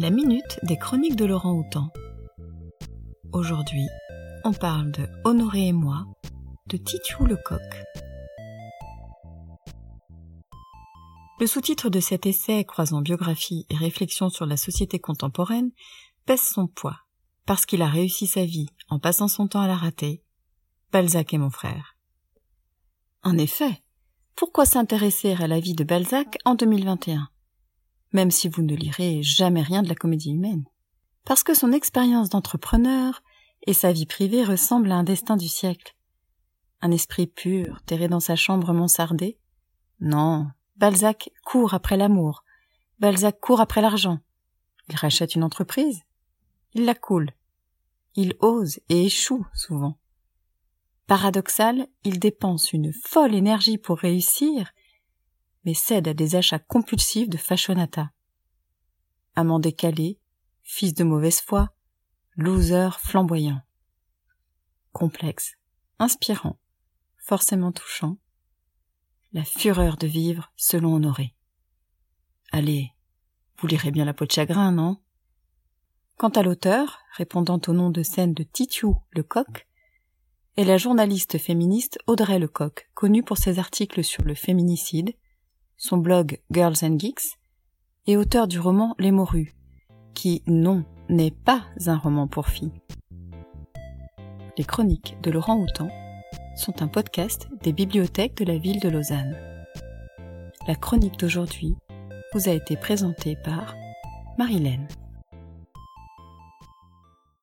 La minute des chroniques de Laurent Houtan. Aujourd'hui, on parle de Honoré et moi, de Titiou Lecoq. Le sous-titre de cet essai croisant biographie et réflexion sur la société contemporaine pèse son poids, parce qu'il a réussi sa vie en passant son temps à la rater. Balzac est mon frère. En effet, pourquoi s'intéresser à la vie de Balzac en 2021 Même si vous ne lirez jamais rien de la comédie humaine. Parce que son expérience d'entrepreneur et sa vie privée ressemblent à un destin du siècle. Un esprit pur, terré dans sa chambre mansardée Non, Balzac court après l'amour. Balzac court après l'argent. Il rachète une entreprise. Il la coule. Il ose et échoue souvent. Paradoxal, il dépense une folle énergie pour réussir, mais cède à des achats compulsifs de fashionata. Amant décalé, fils de mauvaise foi, loser flamboyant. Complexe, inspirant, forcément touchant. La fureur de vivre selon Honoré. Allez, vous lirez bien la peau de chagrin, non? Quant à l'auteur, répondant au nom de scène de Titiou le coq, est la journaliste féministe Audrey Lecoq, connue pour ses articles sur le féminicide, son blog Girls and Geeks, et auteur du roman Les Morues, qui, non, n'est pas un roman pour filles. Les chroniques de Laurent Houtan sont un podcast des bibliothèques de la ville de Lausanne. La chronique d'aujourd'hui vous a été présentée par Marilène.